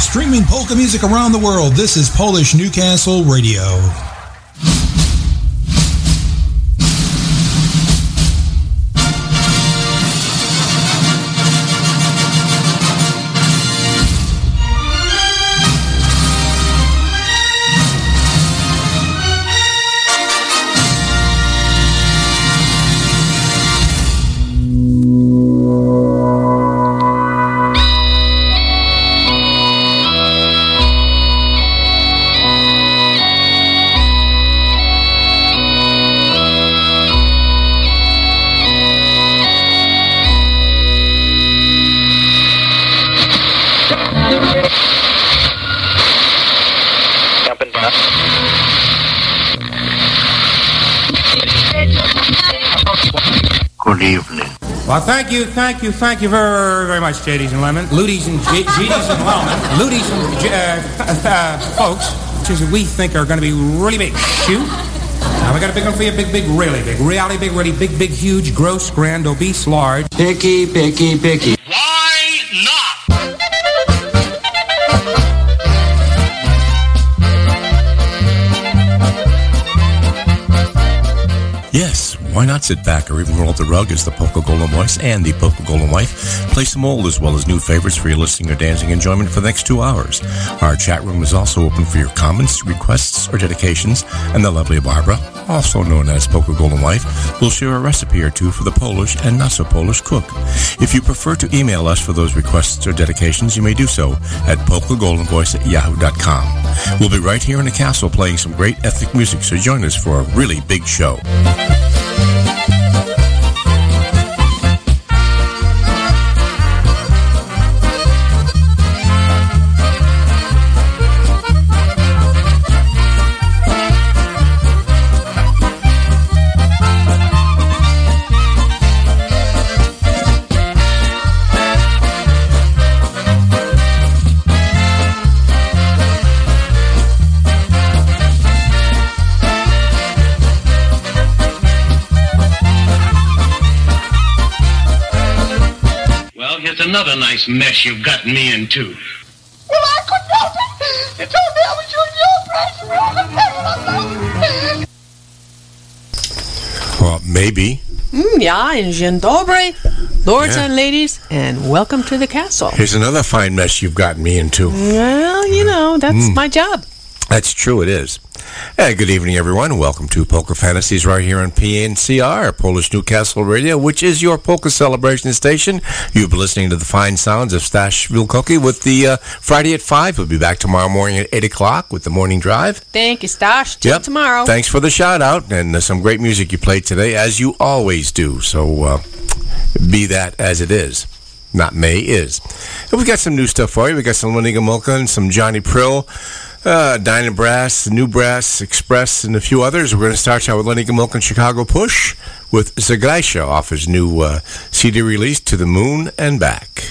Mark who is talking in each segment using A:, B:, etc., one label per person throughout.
A: Streaming polka music around the world, this is Polish Newcastle Radio.
B: Thank you, thank you, thank you very, very much, JDs and Lemon. Ludies and G- and Lemon. Ludies and G- uh, uh, folks, which is we think are going to be really big. Shoot. Now we got a big one for you, big, big, really big. Reality big, really big, big, huge, gross, grand, obese, large.
C: Picky, picky, picky.
D: Not sit back or even roll up the rug as the Polka Golden Voice and the Polka Golden Wife play some old as well as new favorites for your listening or dancing enjoyment for the next two hours. Our chat room is also open for your comments, requests, or dedications, and the lovely Barbara, also known as Polka Golden Wife, will share a recipe or two for the Polish and not so Polish cook. If you prefer to email us for those requests or dedications, you may do so at polkagoldenvoice at yahoo.com. We'll be right here in the castle playing some great ethnic music, so join us for a really big show.
E: Nice mess you've gotten me into.
F: Well, I couldn't help it. You told me I was doing your price.
D: Well, maybe.
G: Mm, yeah, and Dzień dobry, lords
D: Yeah.
G: and ladies, and welcome to the castle.
D: Here's another fine mess you've gotten me into.
G: Well, you know, that's
D: Mm.
G: my job.
D: That's true, it is. Hey, good evening, everyone. Welcome to Polka Fantasies right here on PNCR, Polish Newcastle Radio, which is your polka celebration station. You've been listening to the fine sounds of Stash Wilkoki with the uh, Friday at 5. We'll be back tomorrow morning at 8 o'clock with the morning drive.
G: Thank you, Stash. Till
D: Yep.
G: tomorrow.
D: Thanks for the shout out and uh, some great music you played today, as you always do. So uh, be that as it is. Not may is. And we got some new stuff for you. We've got some Lenny Gomulka and some Johnny Prill, uh, Dyna Brass, New Brass, Express, and a few others. We're going to start out with Lenny Gomulka and Chicago Push with Zagrajcie off his new uh, CD release, To the Moon and Back.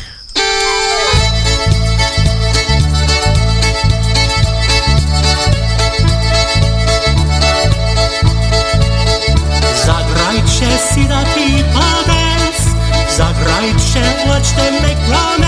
H: Zagrajcie Sirati Padens, zagrajcie Watch Them Make. Patrzcie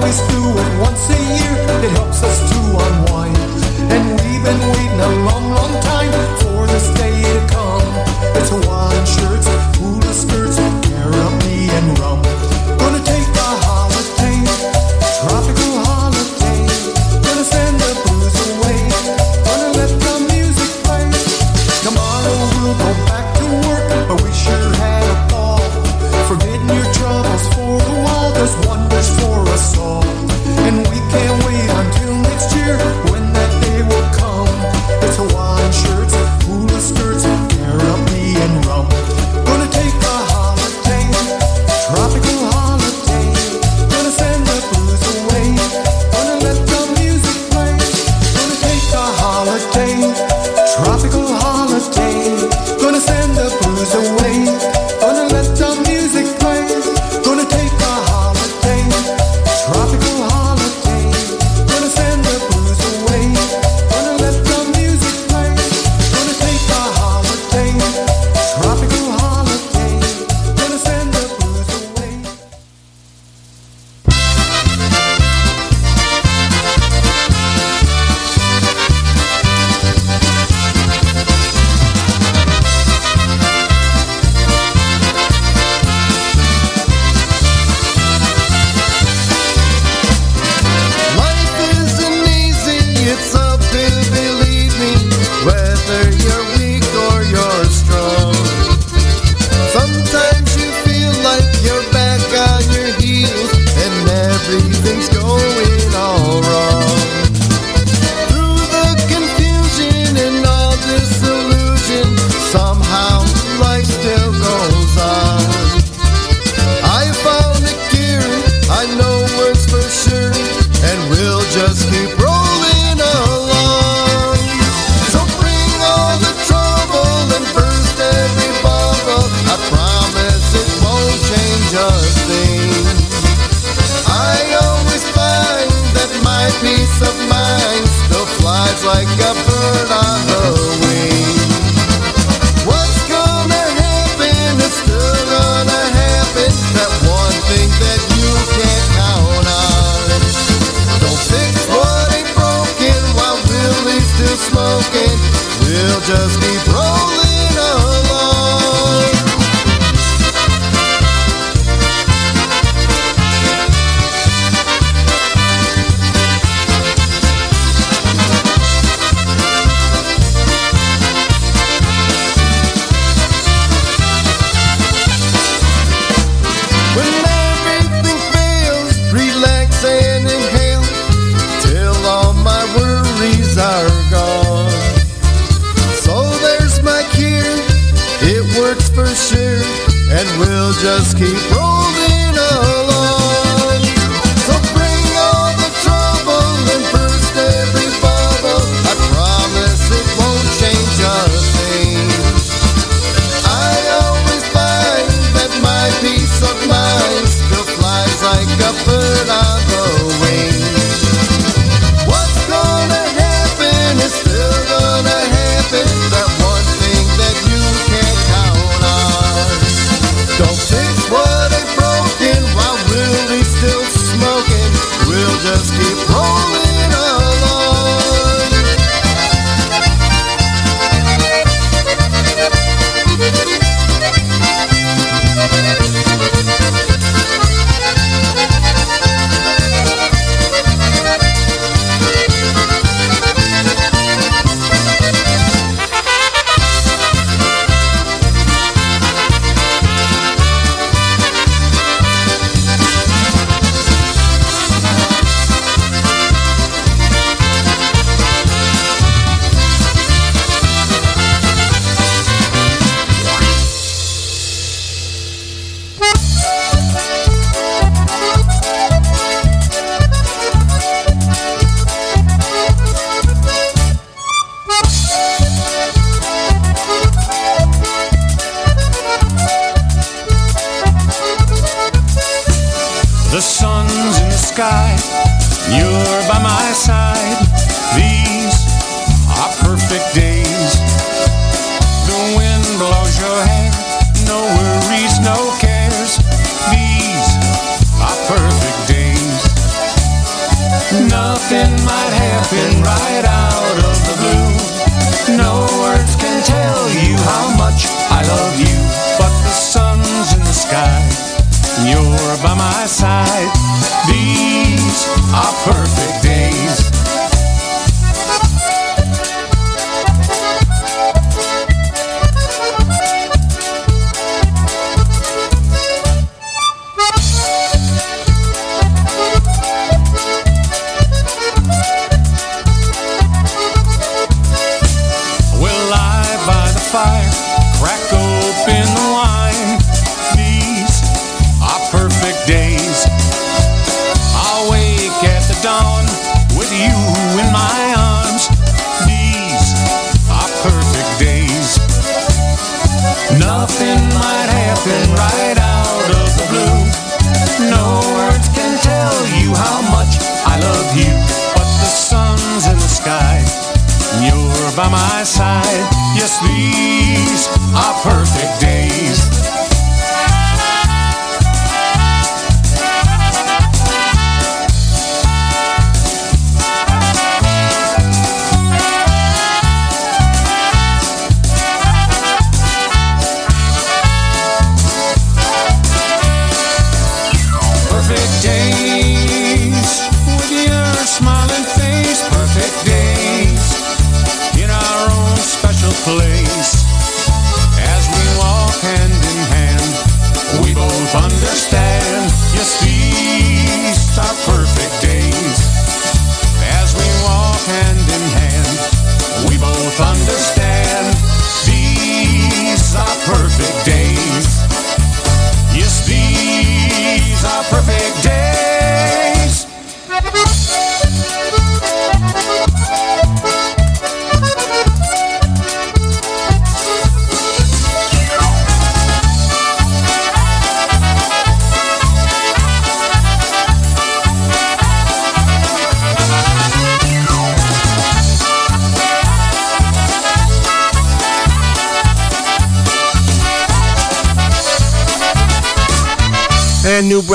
H: always do it once a year. It
I: helps us to unwind. And we've been waiting a long, long time.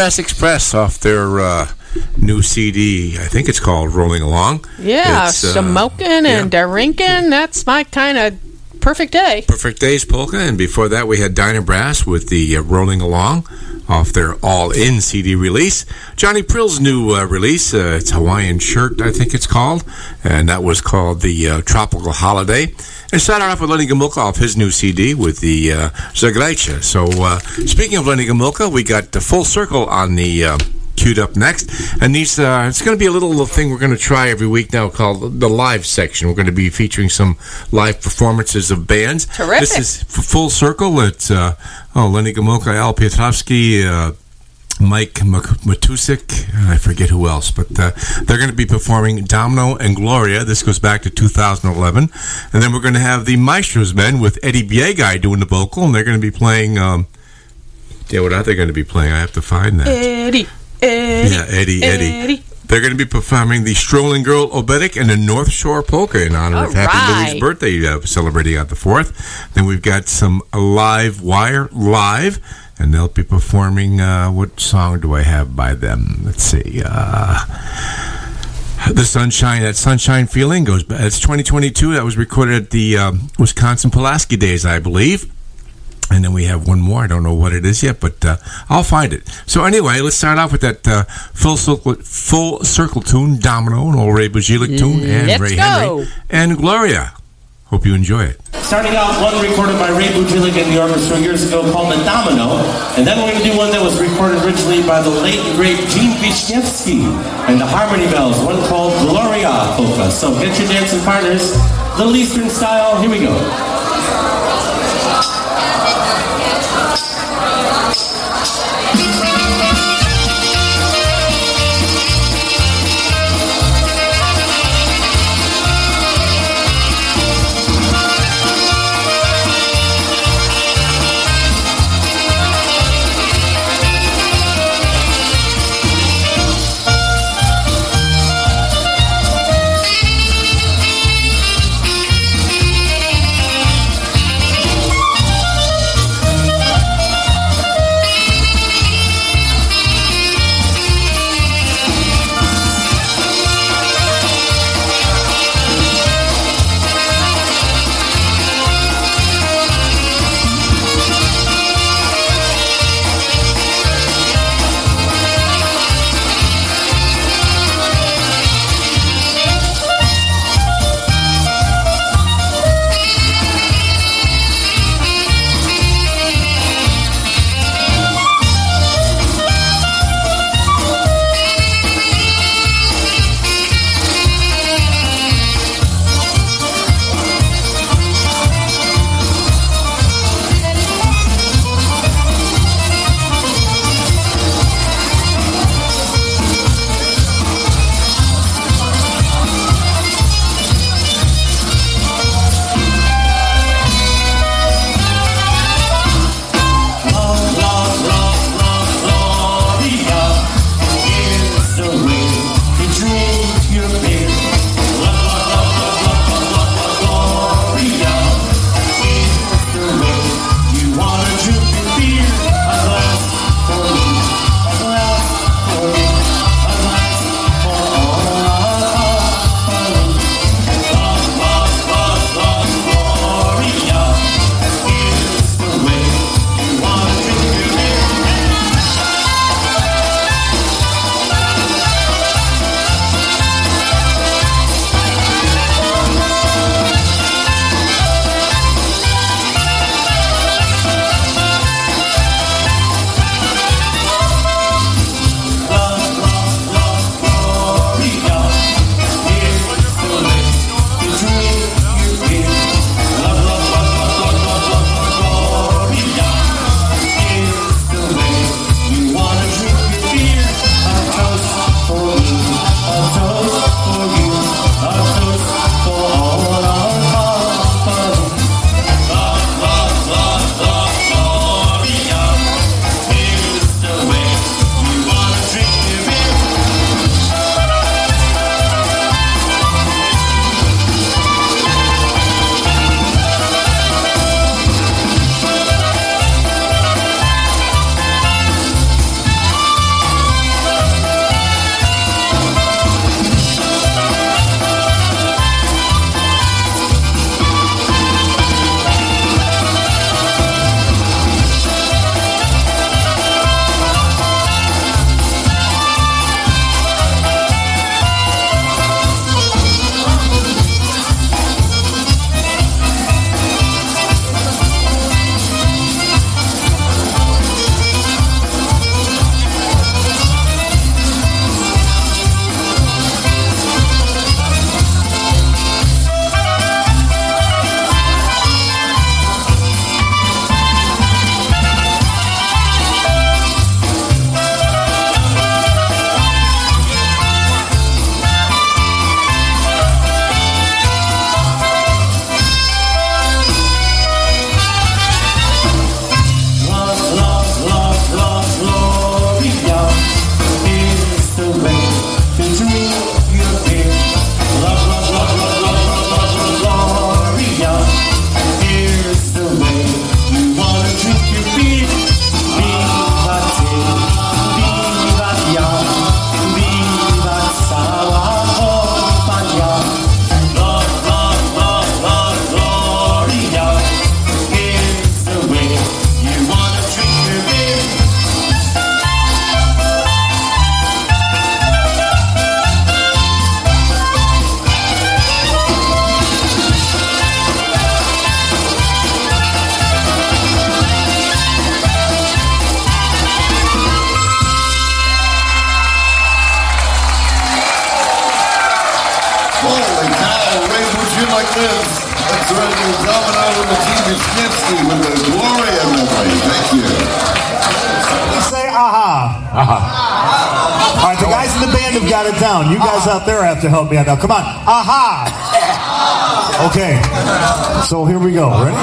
D: Brass Express off their uh, new CD. I think it's called Rolling Along.
G: Yeah,
D: It's, uh,
G: smoking and drinking. That's my kind of perfect day.
D: Perfect Days Polka. And before that, we had Dinah Brass with the uh, Rolling Along off their All In CD release. Johnny Prill's new uh, release, uh, it's Hawaiian Shirt, I think it's called. And that was called the uh, Tropical Holiday. And started off with Lenny Gomulka off his new CD with the uh. So, uh, speaking of Lenny Gomulka, we got the full circle on the. Queued up next. And these, uh, it's going to be a little thing we're going to try every week now called the live section. We're going to be featuring some live performances of bands.
G: Terrific.
D: This is f- Full Circle. It's, uh, oh, Lenny Gomulka, Al Piotrowski, uh, Mike Matusik, and I forget who else, but uh, they're going to be performing Domino and Gloria. This goes back to 2011. And then we're going to have the Maestros Men with Eddie Biegai doing the vocal, and they're going to be playing. Um, yeah, what are they going to be playing? I have to find that.
G: Eddie, Eddie,
D: Yeah, Eddie, Eddie.
G: Eddie.
D: They're going to be performing the Strolling Girl Obedic and the North Shore Polka in honor of Happy
G: right.
D: Louie's birthday, uh, celebrating on the 4th. Then we've got some live wire live, and they'll be performing. Uh, what song do I have by them? Let's see. Uh, the Sunshine, that Sunshine Feeling goes back. It's 2022. That was recorded at the um, Wisconsin Pulaski Days, I believe. And then we have one more. I don't know what it is yet, but uh, I'll find it. So anyway, let's start off with that uh, full circle, full circle tune, Domino, an old Ray Budzilek tune, and
G: Let's
D: Ray
G: go.
D: Henry, and Gloria. Hope you enjoy it.
J: Starting out one recorded by Ray Budzilek and the orchestra years ago called the Domino, and then we're going to do one that was recorded originally by the late great Gene Wisniewski and the Harmony Bells, one called Gloria Polka. So get your dancing partners, Little Eastern style. Here we go.
K: Help me out. Come on. Aha. Okay. So here we go. Ready?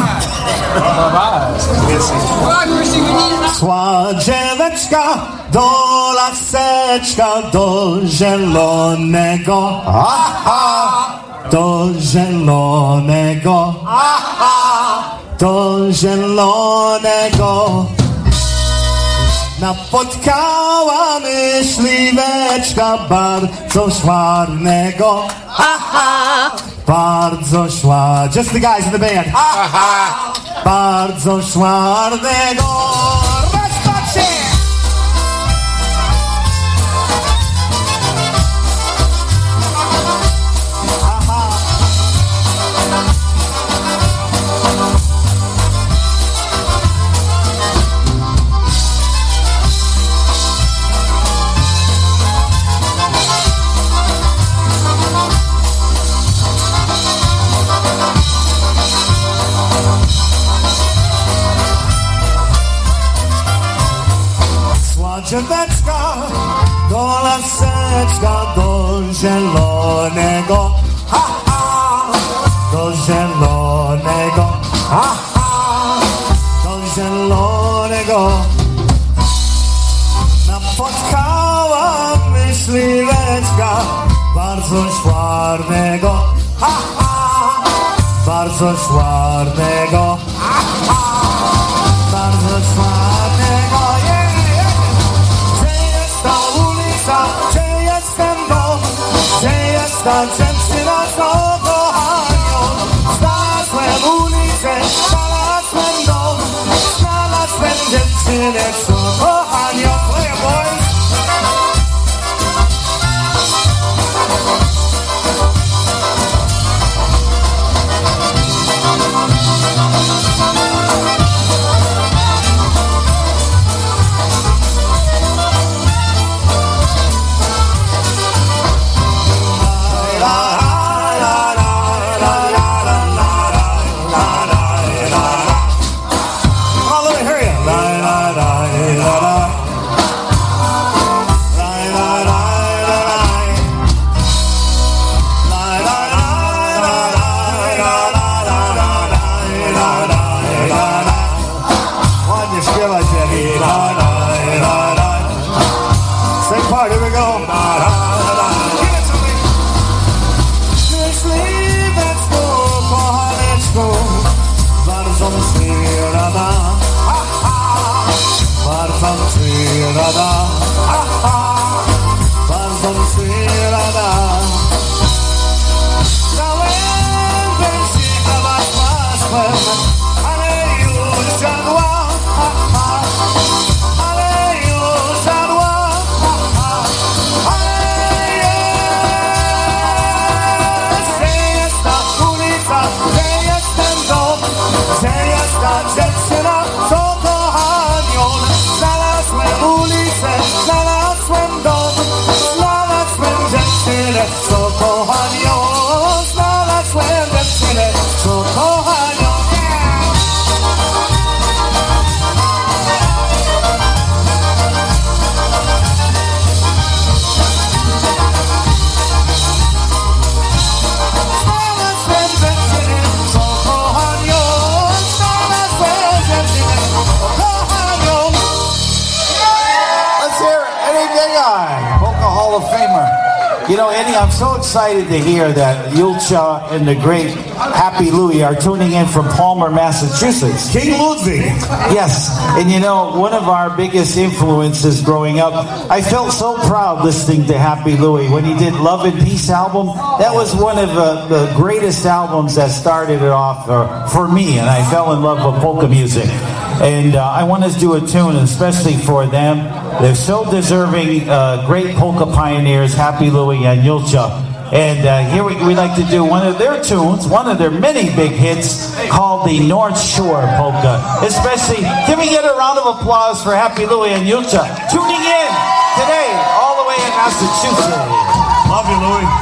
K: Sładzieweczka do laseczka do zielonego. Aha. Do zielonego. Aha. Do zielonego. Napotkała myśliweczka bardzo szwarnego. Aha! Bardzo szła. Just the guys in the band. Aha! Bardzo szwarnego. Sładzieweczka do laseczka do zielonego. Ha, ha, do zielonego. Ha, ha, do zielonego. Napotkała myśliweczka bardzo szwarnego. Ha, ha, bardzo szwarnego.
L: that I'm so excited to hear that Yulcha and the great Happy Louie are tuning in from Palmer, Massachusetts.
K: King Ludwig.
L: Yes, and you know, one of our biggest influences growing up, I felt so proud listening to Happy Louie when he did Love and Peace album. That was one of the, the greatest albums that started it off uh, for me, and I fell in love with polka music. And uh, I want to do a tune, especially for them. They're so deserving, uh, great polka pioneers, Happy Louie and Yulcha. And uh, here we, we like to do one of their tunes, one of their many big hits called the North Shore Polka. Especially, can we get a round of applause for Happy Louie and Yulcha tuning in today, all the way in Massachusetts.
K: Love you, Louie.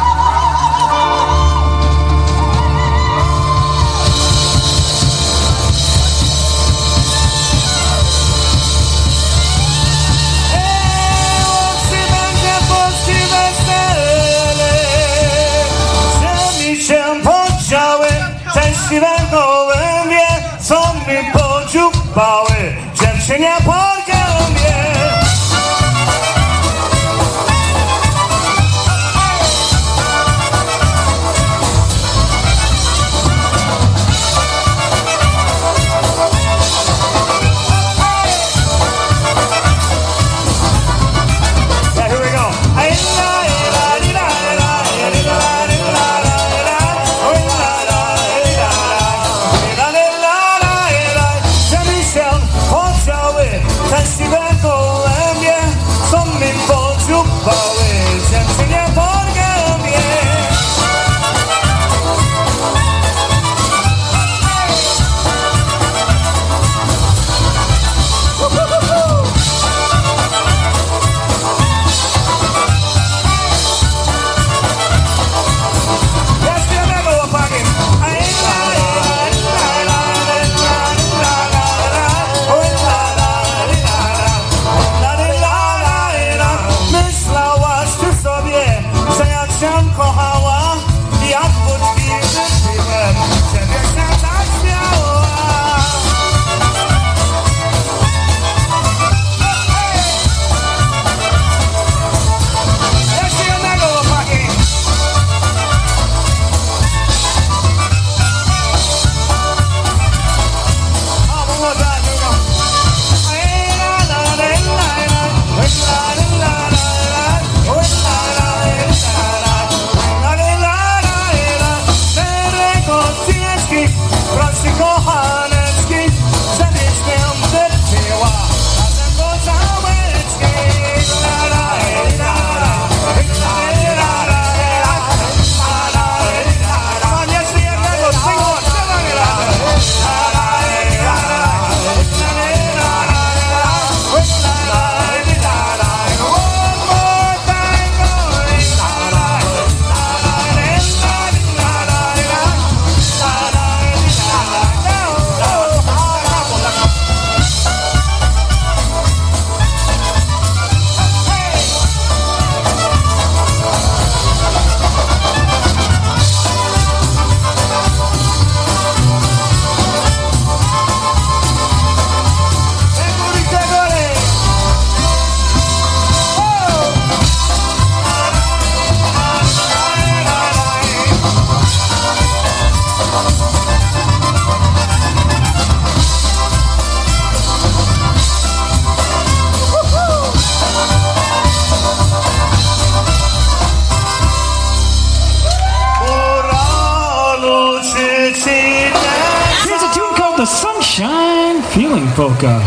K: Feeling Polka.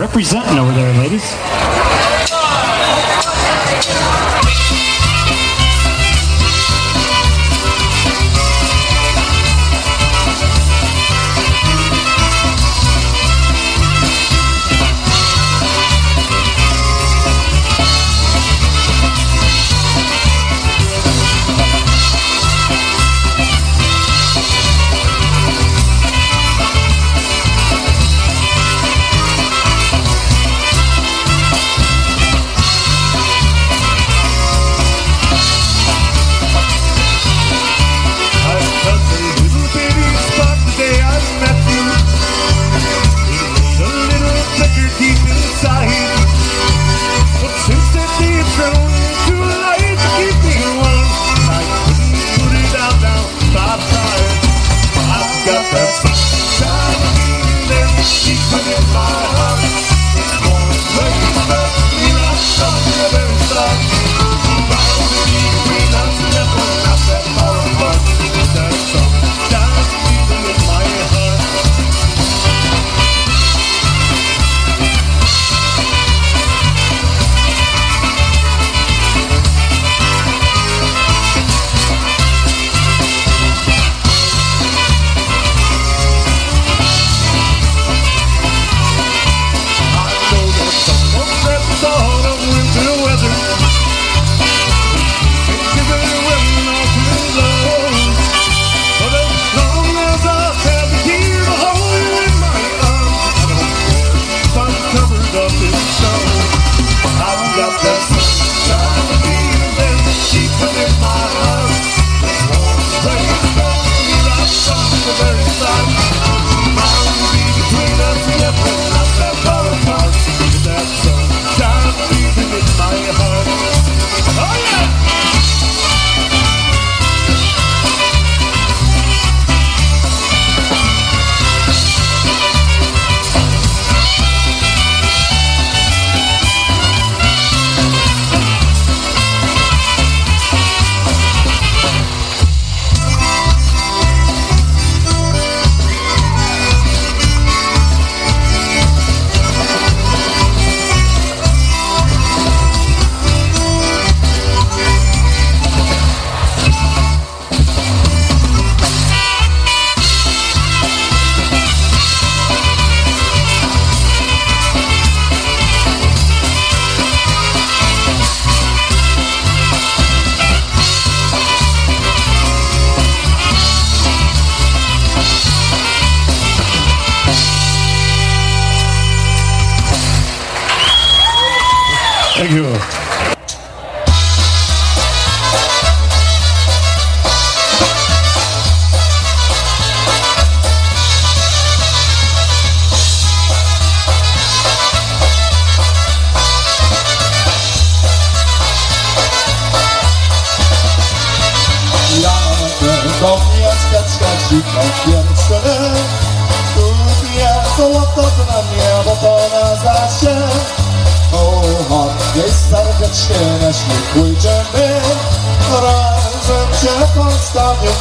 K: Representing over there, ladies.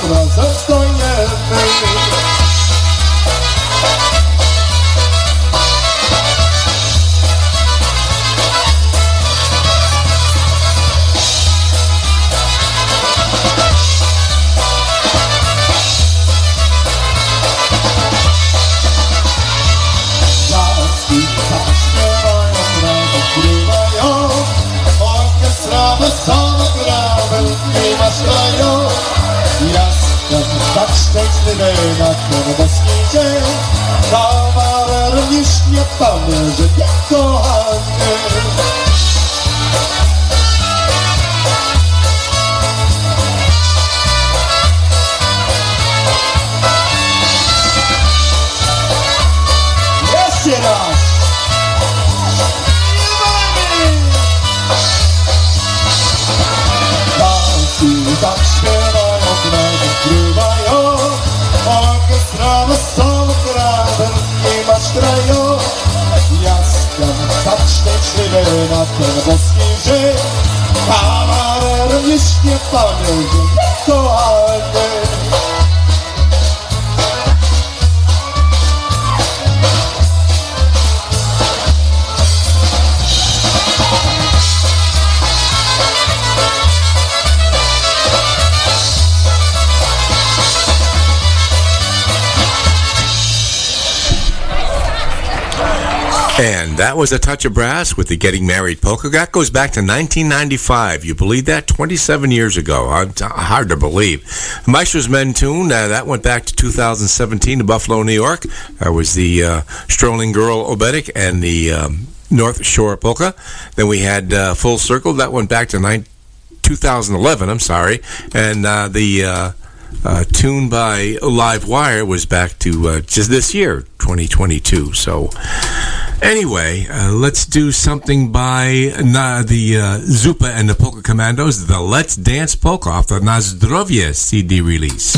M: Postawię,
D: was a touch of brass with the Getting Married polka. That goes back to 1995. You believe that? 27 years ago. Hard to believe. Maestro's Men tune, uh, that went back to 2017 to Buffalo, New York. That was the uh, Strolling Girl Oberek and the um, North Shore Polka. Then we had uh, Full Circle. That went back to nine, 2011, I'm sorry. And uh, the uh, uh, tune by Live Wire was back to uh, just this year, 2022. So, anyway, uh, let's do something by the uh, Zupa and the Polka Commandos, the Let's Dance Polka off the Nazdrovie CD release.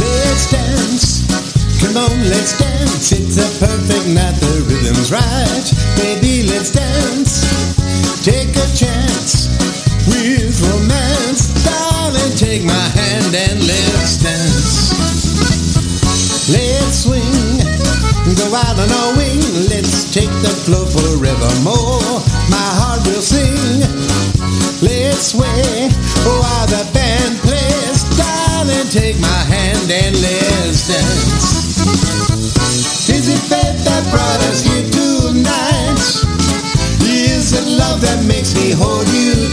I: Let's dance. Come on, let's dance. Forevermore. My heart will sing. Let's sway while the band plays. Darling, take my hand and let's dance. Is it fate that brought us here tonight? Is it love that makes me hold you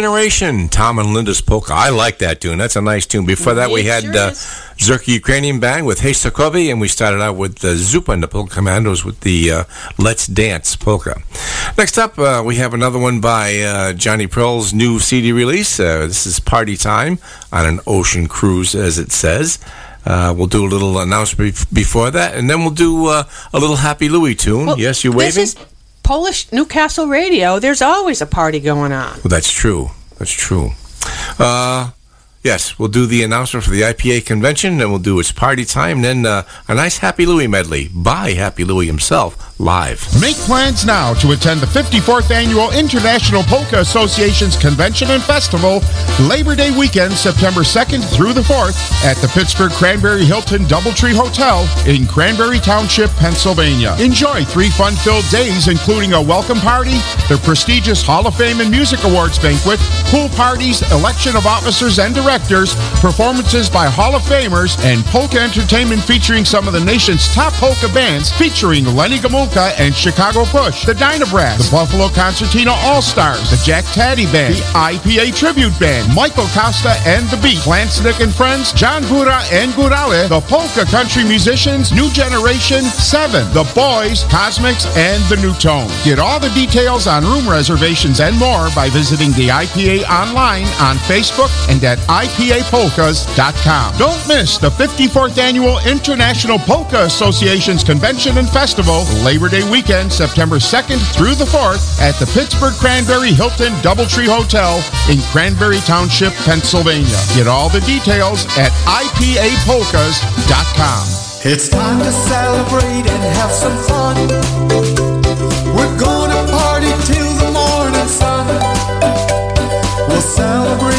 D: Generation, Tom and Linda's Polka. I like that tune. That's a nice tune. Before that, we had
G: sure
D: uh. Zerky Ukrainian Band with Hey Sokovi, and we started out with uh, Zupa and the Polka Commandos with the uh, Let's Dance Polka. Next up, uh, we have another one by uh, Johnny Prill's new CD release. Uh, this is Party Time on an Ocean Cruise, as it says. Uh, we'll do a little announcement before that, and then we'll do uh, a little Happy Louie tune.
G: Well,
D: yes, you
G: This
D: waving?
G: is Polish Newcastle Radio. There's always a party going on.
D: Well, that's true. That's true. Uh, yes, we'll do the announcement for the IPA convention, and we'll do its party time, then uh, a nice Happy Louie medley by Happy Louie himself live.
N: Make plans now to attend the 54th Annual International Polka Association's Convention and Festival Labor Day weekend, September 2nd through the 4th at the Pittsburgh Cranberry Hilton Doubletree Hotel in Cranberry Township, Pennsylvania. Enjoy three fun-filled days including a welcome party, the prestigious Hall of Fame and Music Awards banquet, pool parties, election of officers and directors, performances by Hall of Famers, and polka entertainment featuring some of the nation's top polka bands featuring Lenny Gomulka and Chicago Push, the Dynabrass, the Buffalo Concertina All-Stars, the Jack Tady Band, the IPA Tribute Band, Michael Costa and the Beat, Lansnick and Friends, John Gura and Gurale, the Polka Country Musicians, New Generation, Seven, the Boys, Cosmics, and the New Tone. Get all the details on room reservations and more by visiting the IPA online on Facebook and at IPAPolkas.com. Don't miss the 54th Annual International Polka Association's Convention and Festival, Labor Day weekend, September 2nd through the 4th at the Pittsburgh Cranberry Hilton Doubletree Hotel in Cranberry Township, Pennsylvania. Get all the details at IPAPolkas.com.
C: It's time to celebrate and have some fun. We're gonna party till the morning sun. We'll celebrate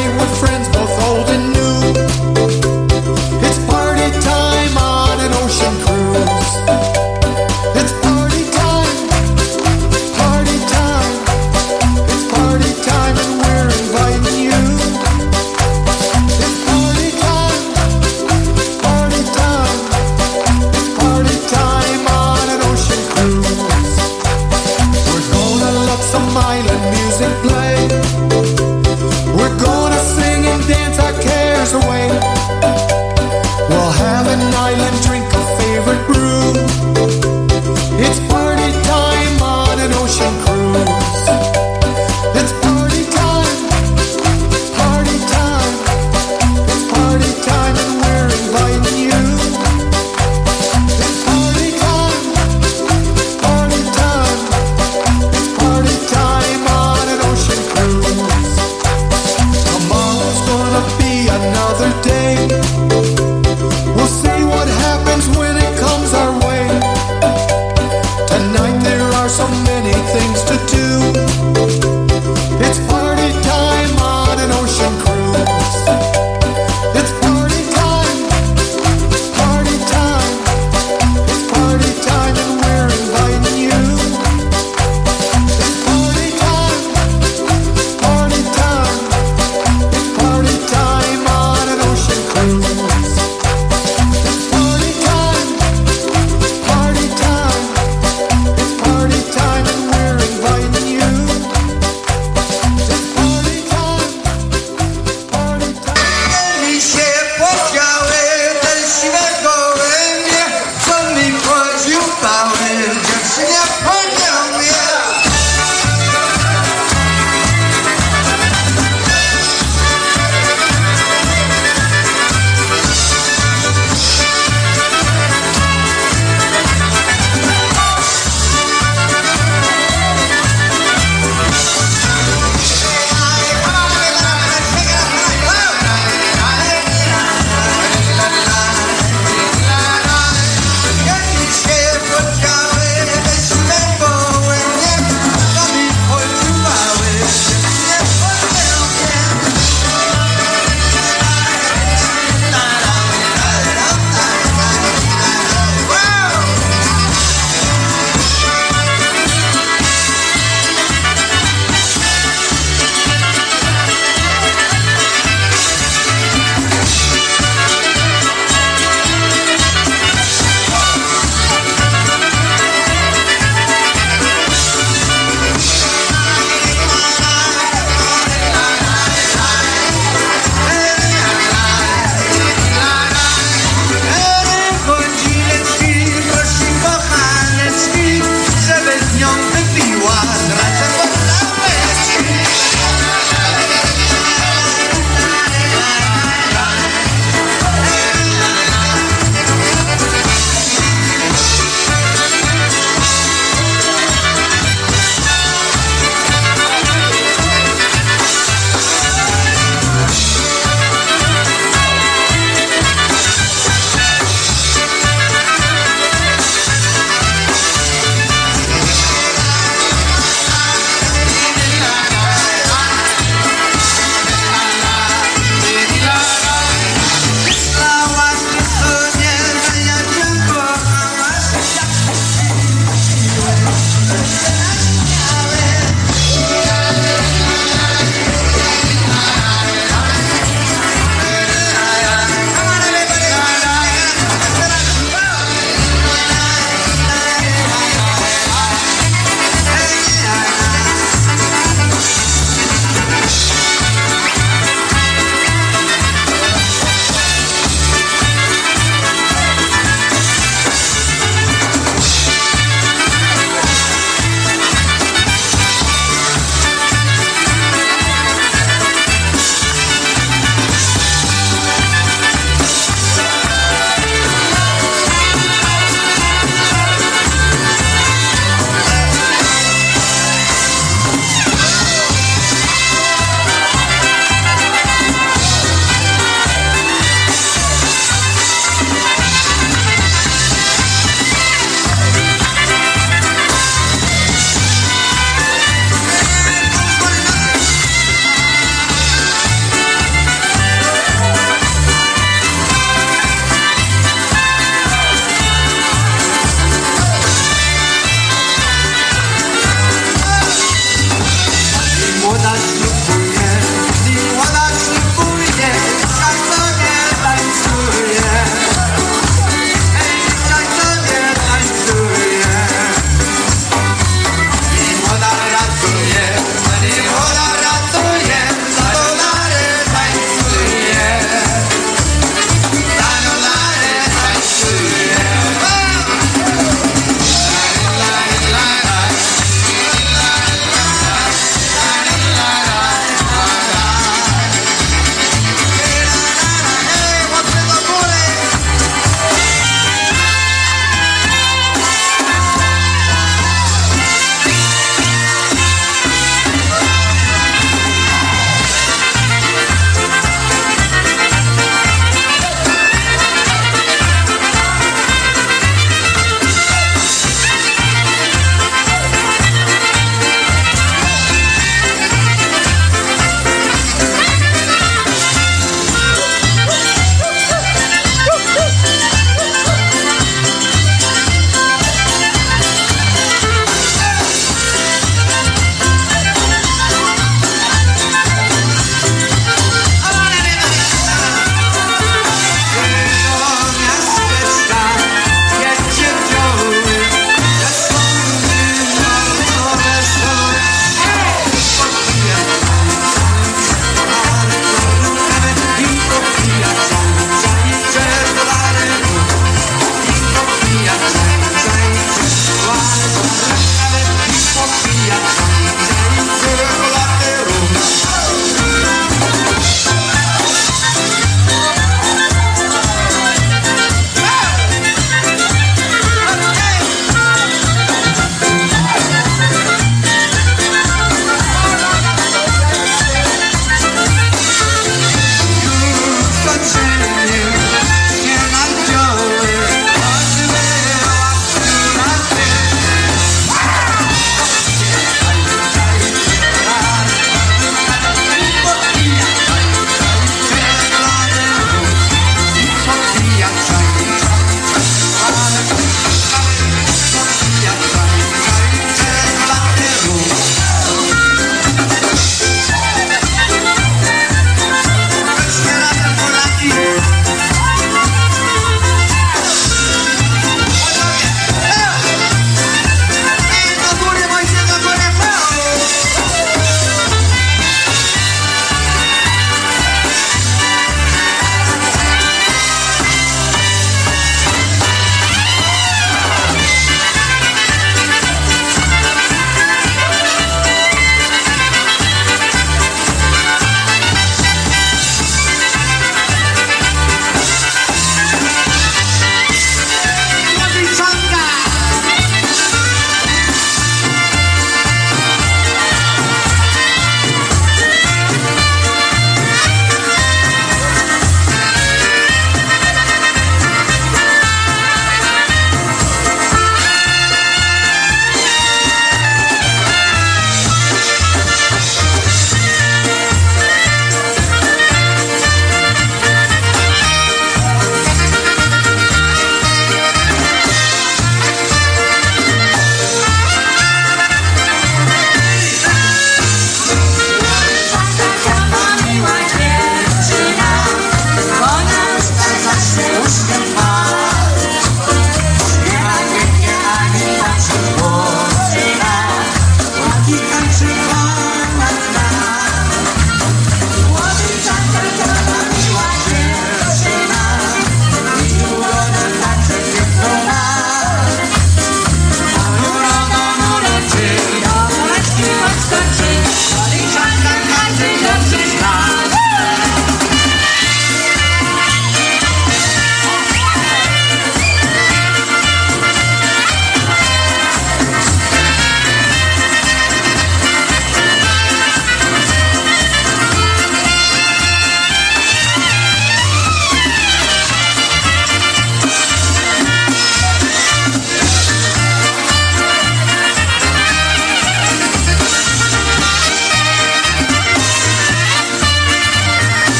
C: things to do.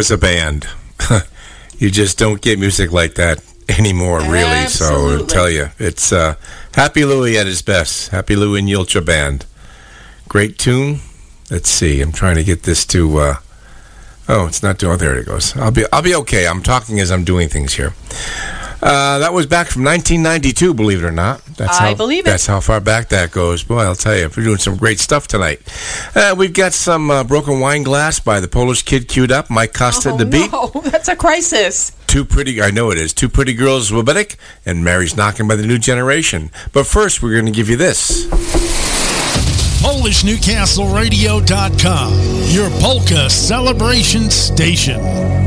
D: Was a band. you just don't get music like that anymore, really. So I'll tell you, it's uh, Happy Louie at his best. Happy Louie and Julcia Band. Great tune. Let's see. I'm trying to get this to. Uh, oh, it's not doing. Oh, there it goes. I'll be. I'll be okay. I'm talking as I'm doing things here. Uh, that was back from 1992, believe it or not. That's
G: I
D: how,
G: believe it.
D: That's how far back that goes. Boy, I'll tell you, we're doing some great stuff tonight. Uh, we've got some uh, Broken Wine Glass by the Polish Kid queued up. Mike Costa
G: oh,
D: at the beat.
G: no, that's a crisis.
D: Two pretty, I know it is. Two pretty girls, Oberek, and Mary's knocking by the new generation. But first, we're going to give you this.
O: PolishNewcastleRadio.com, your polka celebration station.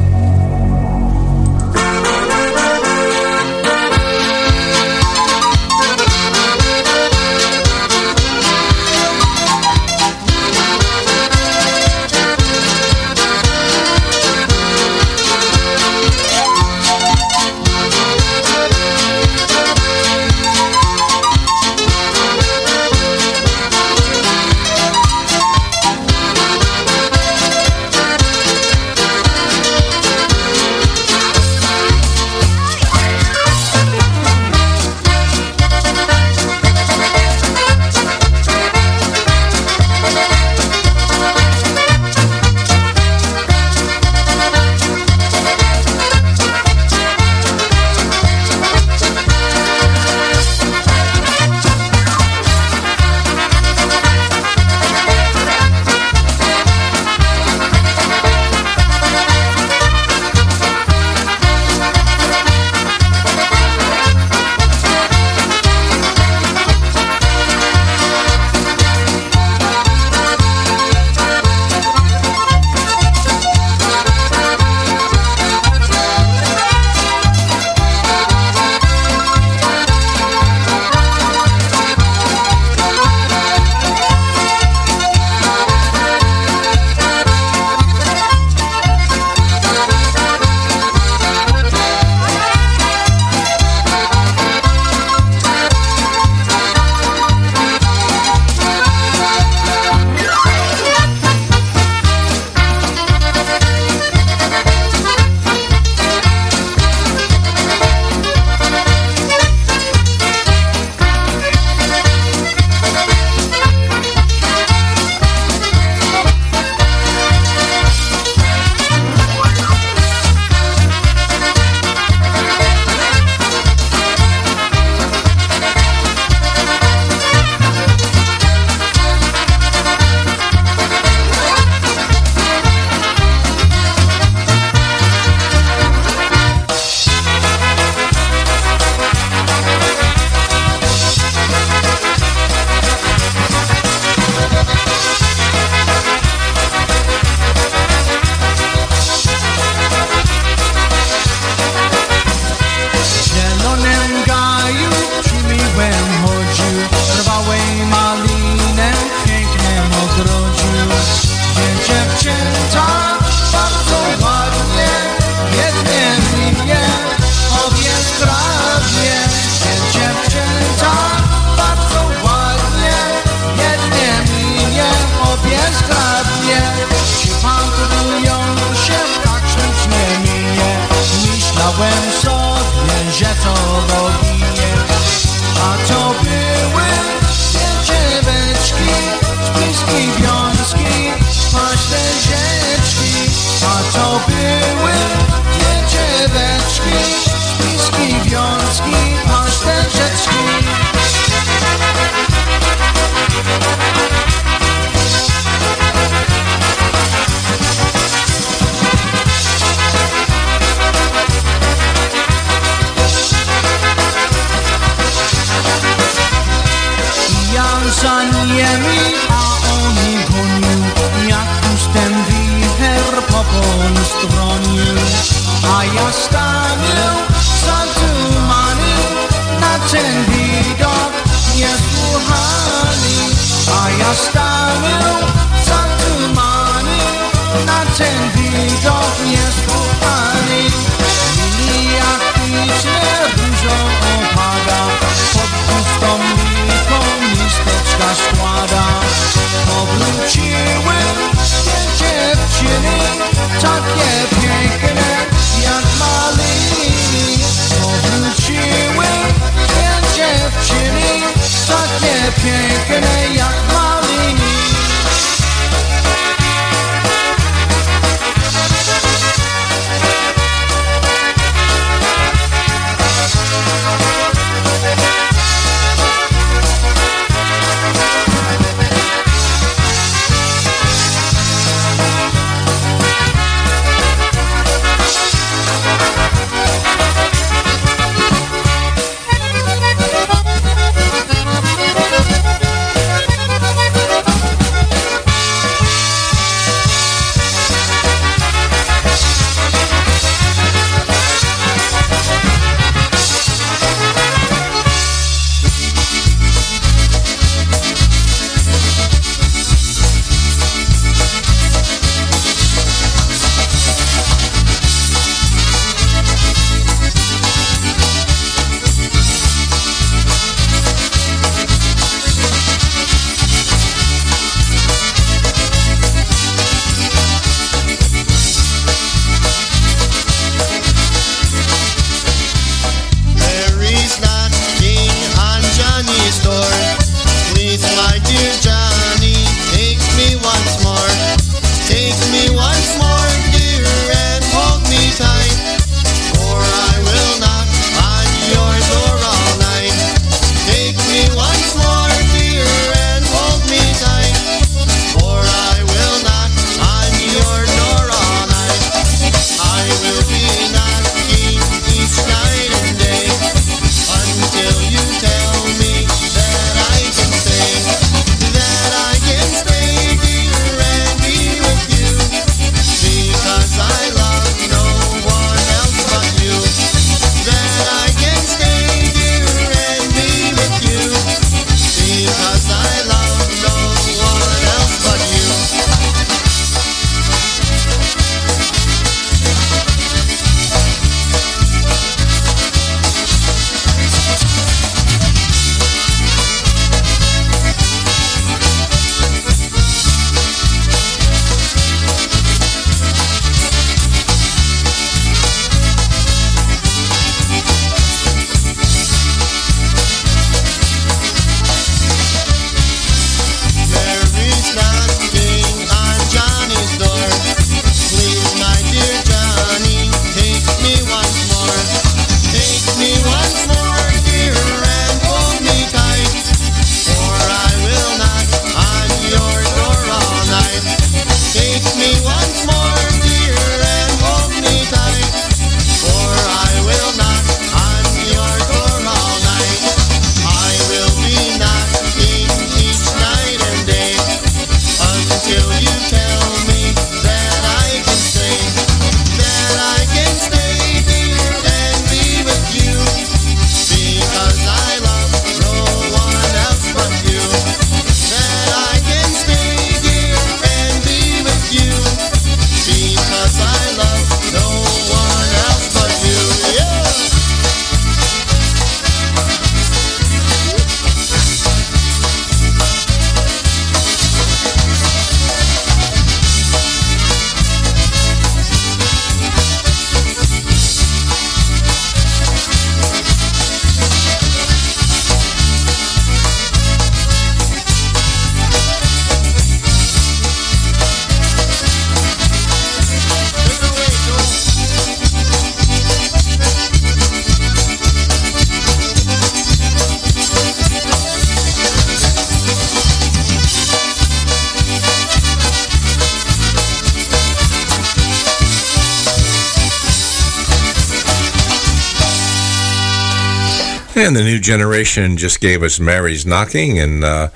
I: And
D: the new generation just gave us Mary's Knocking. And, uh,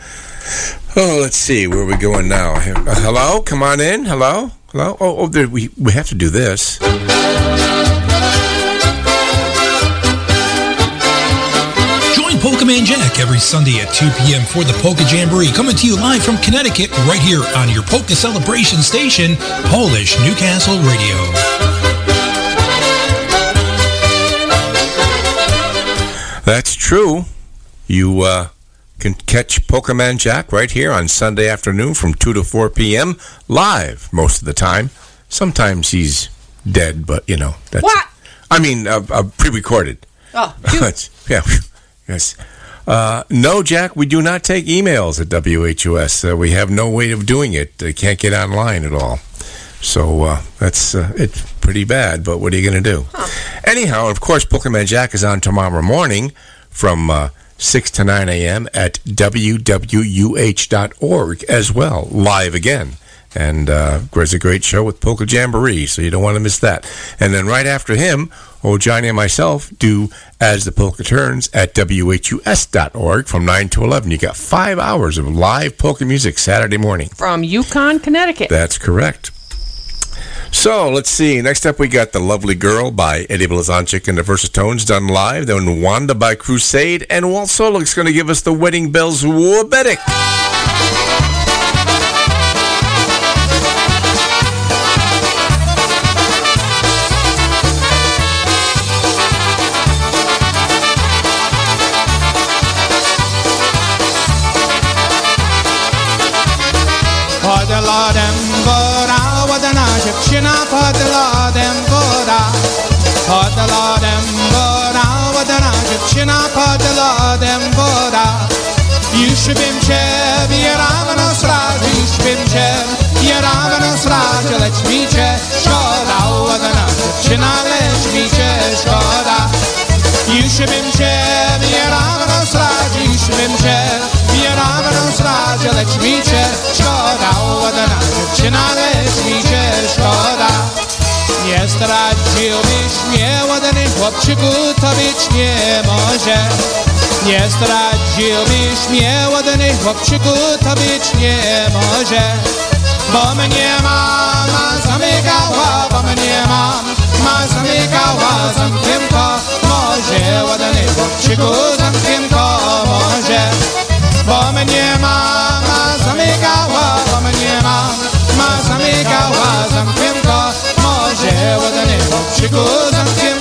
D: oh, let's see, where are we going now? Uh, hello? Come on in. Hello? Hello? Oh, oh there, we, we have to do this.
A: Join Pokemon Jack every Sunday at 2 p.m. for the Polka Jamboree, coming to you live from Connecticut, right here on your Polka Celebration station, Polish Newcastle Radio.
D: That's true. You uh, can catch Pokemon Jack right here on Sunday afternoon from 2 to 4 p.m. live most of the time. Sometimes he's dead, but, you know. That's,
G: What?
D: I mean, uh, uh, pre recorded.
G: Oh,
D: That's- yeah. Yes. Uh, no, Jack, we do not take emails at WHUS. Uh, we have no way of doing it. They can't get online at all. So uh, that's uh, it's pretty bad. But what are you going to do? Anyhow, of course, Pokemon Jack is on tomorrow morning from uh, 6 to 9 a.m. at wwuh.org as well, live again. And uh, there's a great show with Polka Jamboree, so you don't want to miss that. And then right after him, old Johnny and myself do As the Polka Turns at WHUS.org from 9 to 11. You got five hours of live polka music Saturday morning.
G: From UConn, Connecticut.
D: That's correct. So let's see. Next up, we got The Lovely Girl by Eddie Blazonczyk and the Versatones done live. Then Wanda by Crusade. And Walt Solek's going to give us the Wedding Bells Oberek.
P: Podla dem gora Podla dem gora Ładna dziewczyna Podla dem gora. Już bym cię wieram nosrać Już bym cię wieram nosrać Lecz mi cię szkoda. Ładna dziewczyna Lecz mi cię szkoda. Już bym cię wieram nosrać Już bym cię navno srađa, leć mi će škoda, ova dana leć mi će škoda. Nie straciłbyś mnie, ładny chłopczyku, to być nie może. Nie straciłbyś mnie, ładny chłopczyku, to być nie może. Bo mnie mama zamykała, bo mnie mama zamykała, zamkiem to może, ładny chłopczyku, zamkiem to może bo mnie mama zamykała, bo mnie mama zamykała zamkiem to, może
Q: od niego przygód zamkiem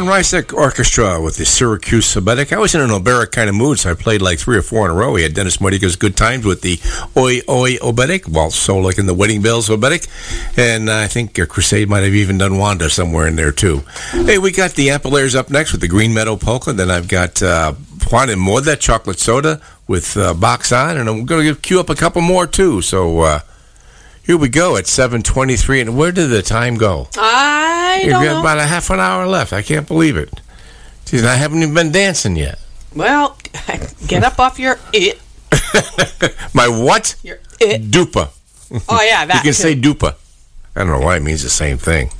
D: John Rysick Orchestra with the Syracuse Sabetic. I was in an Oberek kind of mood, so I played like three or four in a row. We had Dennis Modica's Good Times with the Oi Oi Oberek, while so like in the Wedding Bells Oberek. And I think Crusade might have even done Wanda somewhere in there, too. Hey, we got the Ampol-Aires up next with the Green Meadow Polka. Then I've got uh, Juan and Moda Chocolate Soda with uh, Box On. And I'm going to queue up a couple more, too. So uh, here we go at 723. And where did the time go?
G: I
D: You've
G: don't
D: got
G: know.
D: about a half an hour left. I can't believe it. Geez, I haven't even been dancing yet.
G: Well, get up off your it.
D: My what?
G: Your it.
D: Dupa.
G: Oh, yeah, that
D: you can
G: too.
D: say dupa. I don't know why it means the same thing.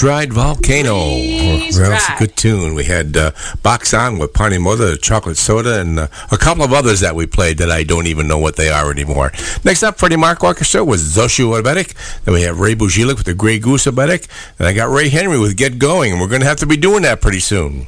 D: Dried Volcano. That's a good tune. We had uh, Box On with Party Mother, Chocolate Soda, and uh, a couple of others that we played that I don't even know what they are anymore. Next up, Freddie Mark Orchestra was Zoshu Oberek. Then we have Ray Budzilek with the Grey Goose Oberek. And I got Ray Henry with Get Going, and we're going to have to be doing that pretty soon.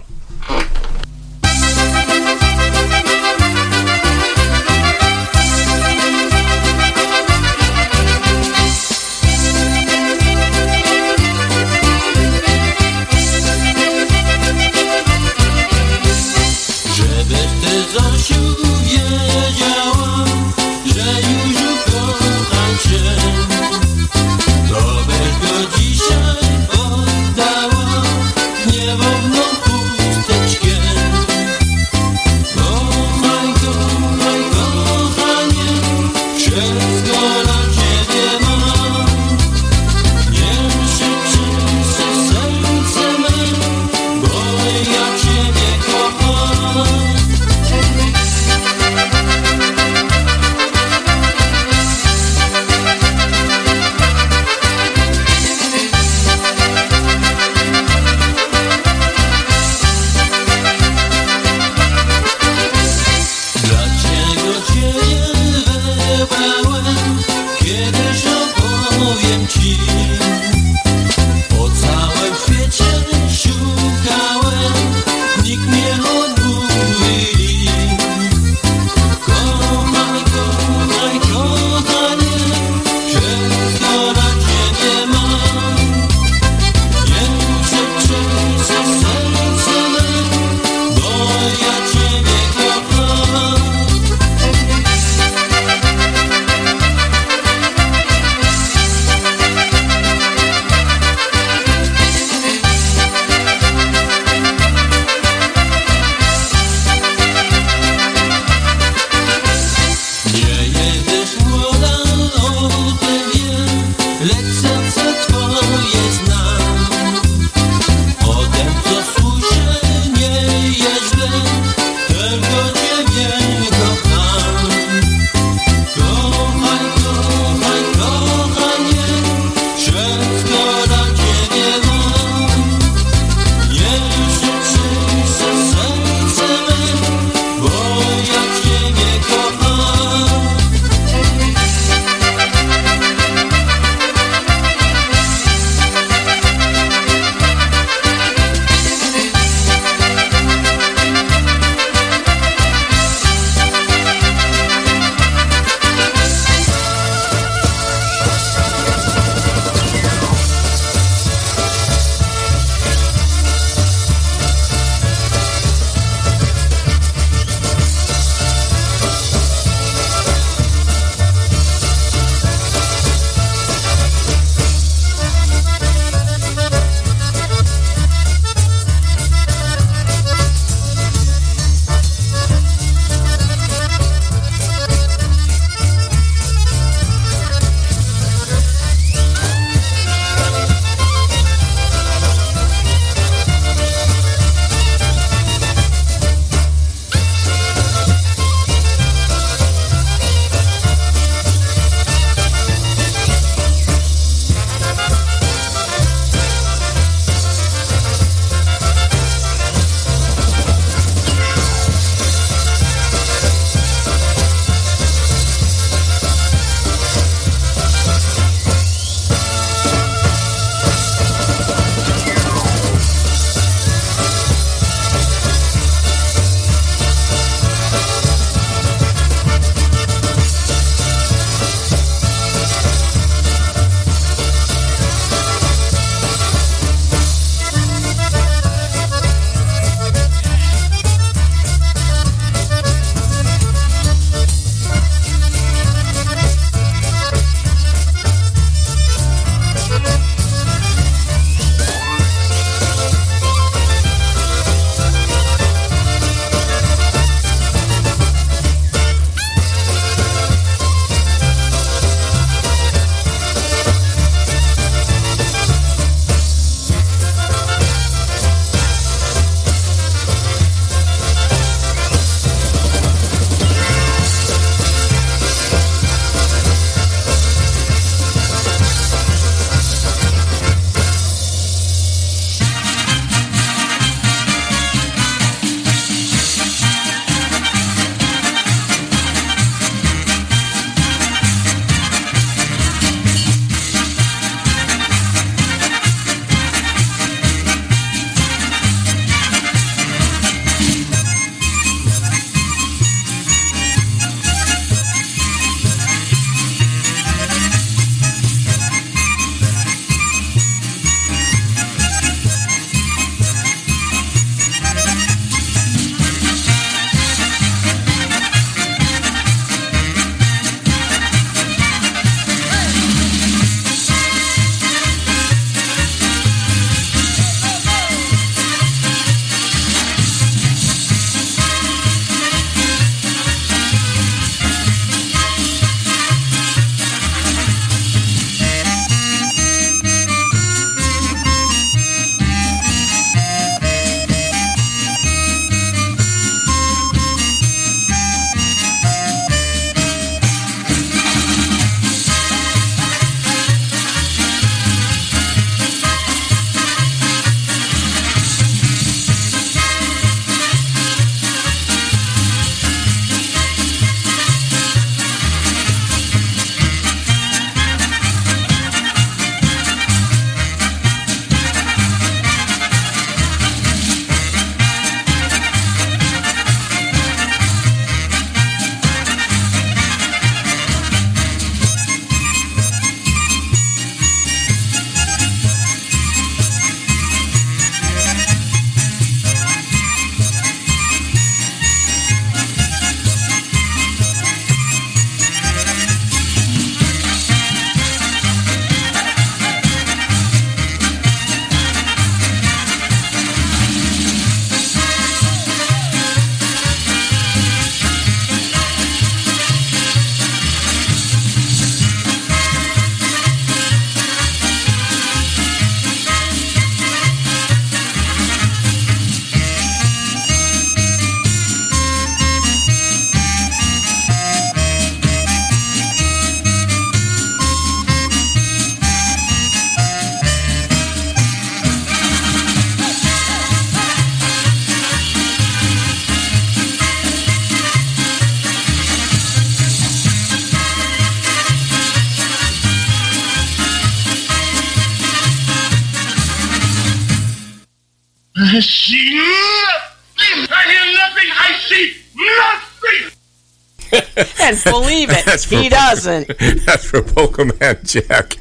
G: Believe it, he doesn't.
D: That's for Polka Man Jack.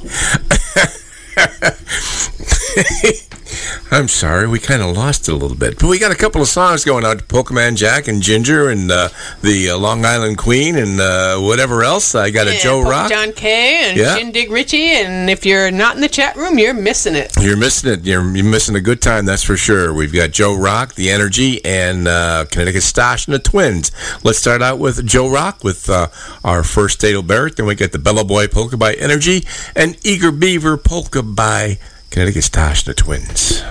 D: I'm sorry, we kind of lost it a little bit, but we got a couple of songs going out to Polka Man Jack and Ginger and uh, the uh, Long Island Queen and uh, whatever else. I got a Joe
G: Pope
D: Rock.
G: John Kay, and
D: Yeah.
G: Shindig Richie, and if you're not in the chat room, you're missing it.
D: You're missing it. You're, you're missing a good time, that's for sure. We've got Joe Rock, The Energy, and uh, Connecticut Stash and the Twins. Let's start out with Joe Rock with uh, our first Dado Barrett. Then we get the Bella Boy Polka by Energy and Eager Beaver Polka by Connecticut Stash the Twins.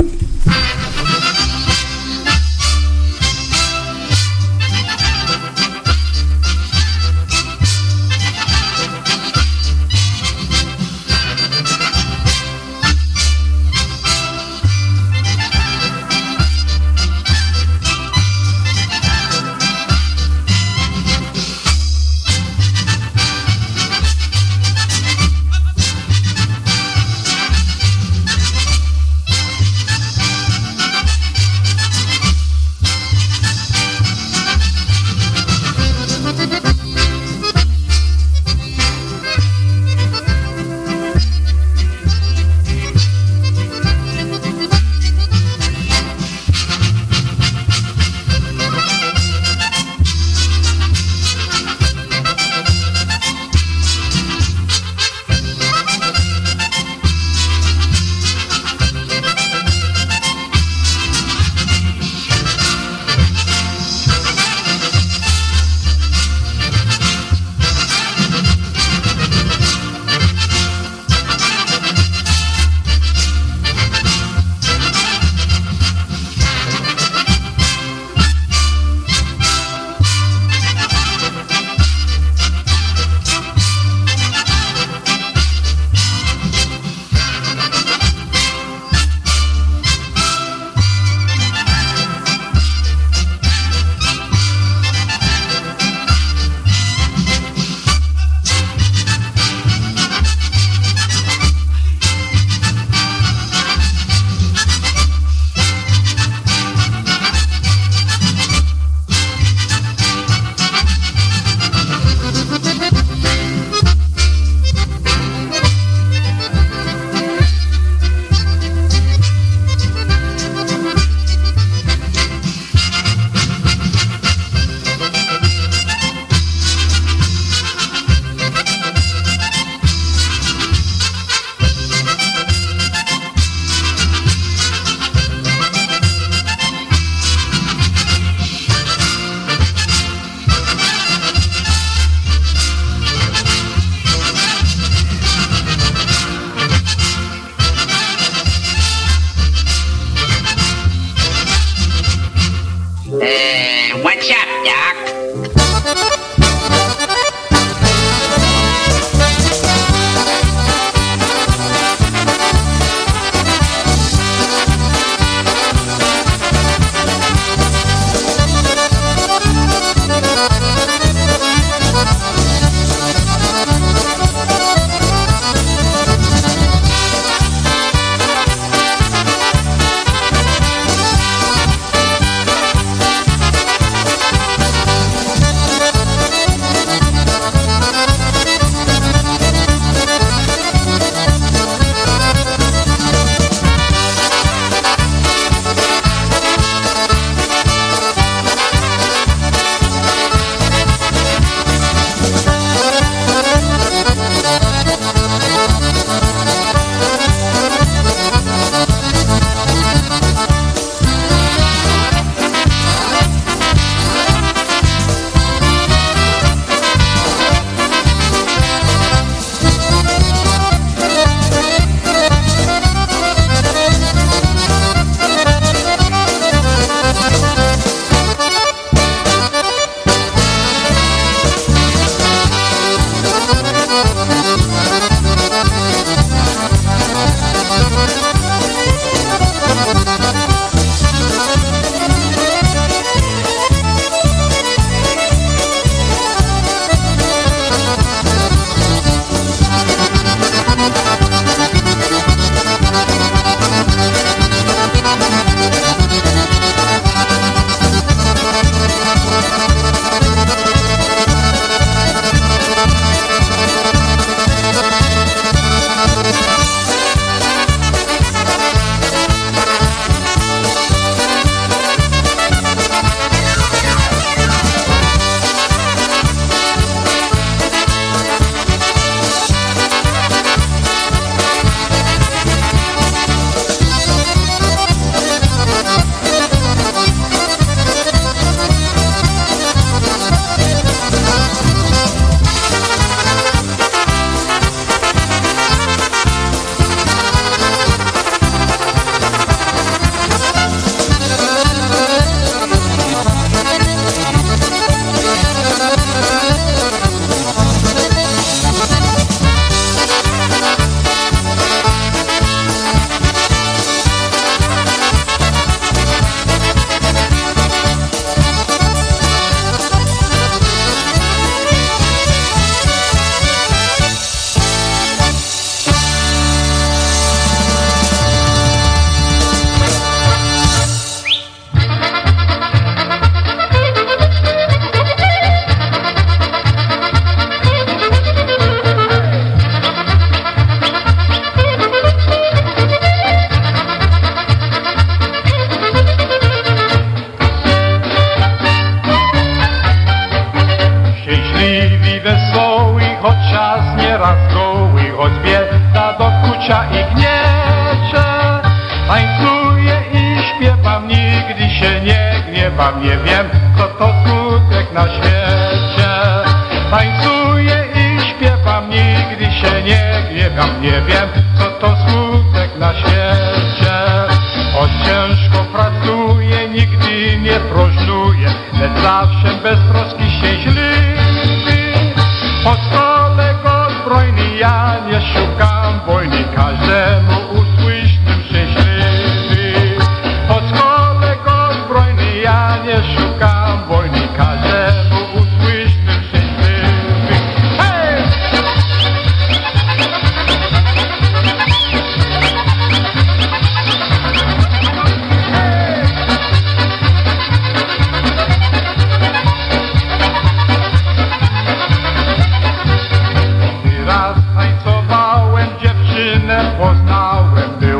I: Dziewczynę poznałem, była ta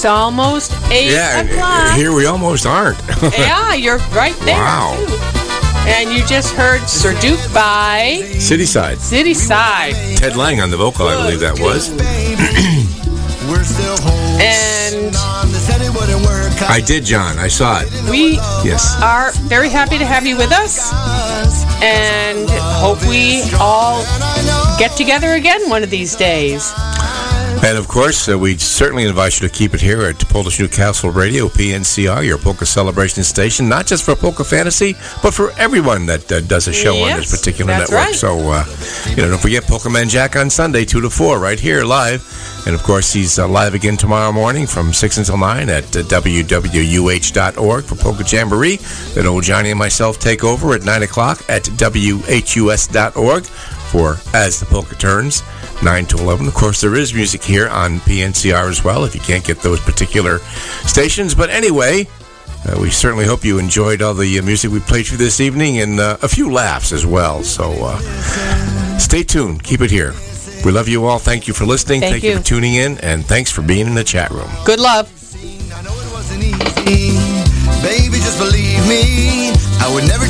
G: It's almost 8
D: Yeah,
G: o'clock.
D: here we almost aren't.
G: yeah, you're right there.
D: Wow.
G: Too. And you just heard Sir Duke by
D: City Side.
G: City Side.
D: Ted Lang on the vocal, I believe that was.
G: And
D: I did, John. I saw it.
G: we
D: Yes.
G: are very happy to have you with us. And hope we all get together again one of these days.
D: And of course, uh, we certainly invite you to keep it here at Polish Newcastle Radio, PNCR, your polka celebration station, not just for Polka Fantasy, but for everyone that uh, does a show on this particular network.
G: right.
D: So, uh, you know, don't forget Polka Man Jack on Sunday, 2 to 4, right here live. And of course, he's uh, live again tomorrow morning from 6 until 9 at uh, wwuh.org for Polka Jamboree. Then old Johnny and myself take over at 9 o'clock at whus.org for As the Polka Turns, 9 to 11. Of course, there is music here on PNCR as well if you can't get those particular stations. But anyway, uh, we certainly hope you enjoyed all the uh, music we played for you this evening and uh, a few laughs as well. So uh, stay tuned. Keep it here. We love you all. Thank you for listening.
G: Thank
D: you
G: you.
D: for tuning in. And thanks for being in the chat room.
G: Good love.
I: Baby, just believe me, I would never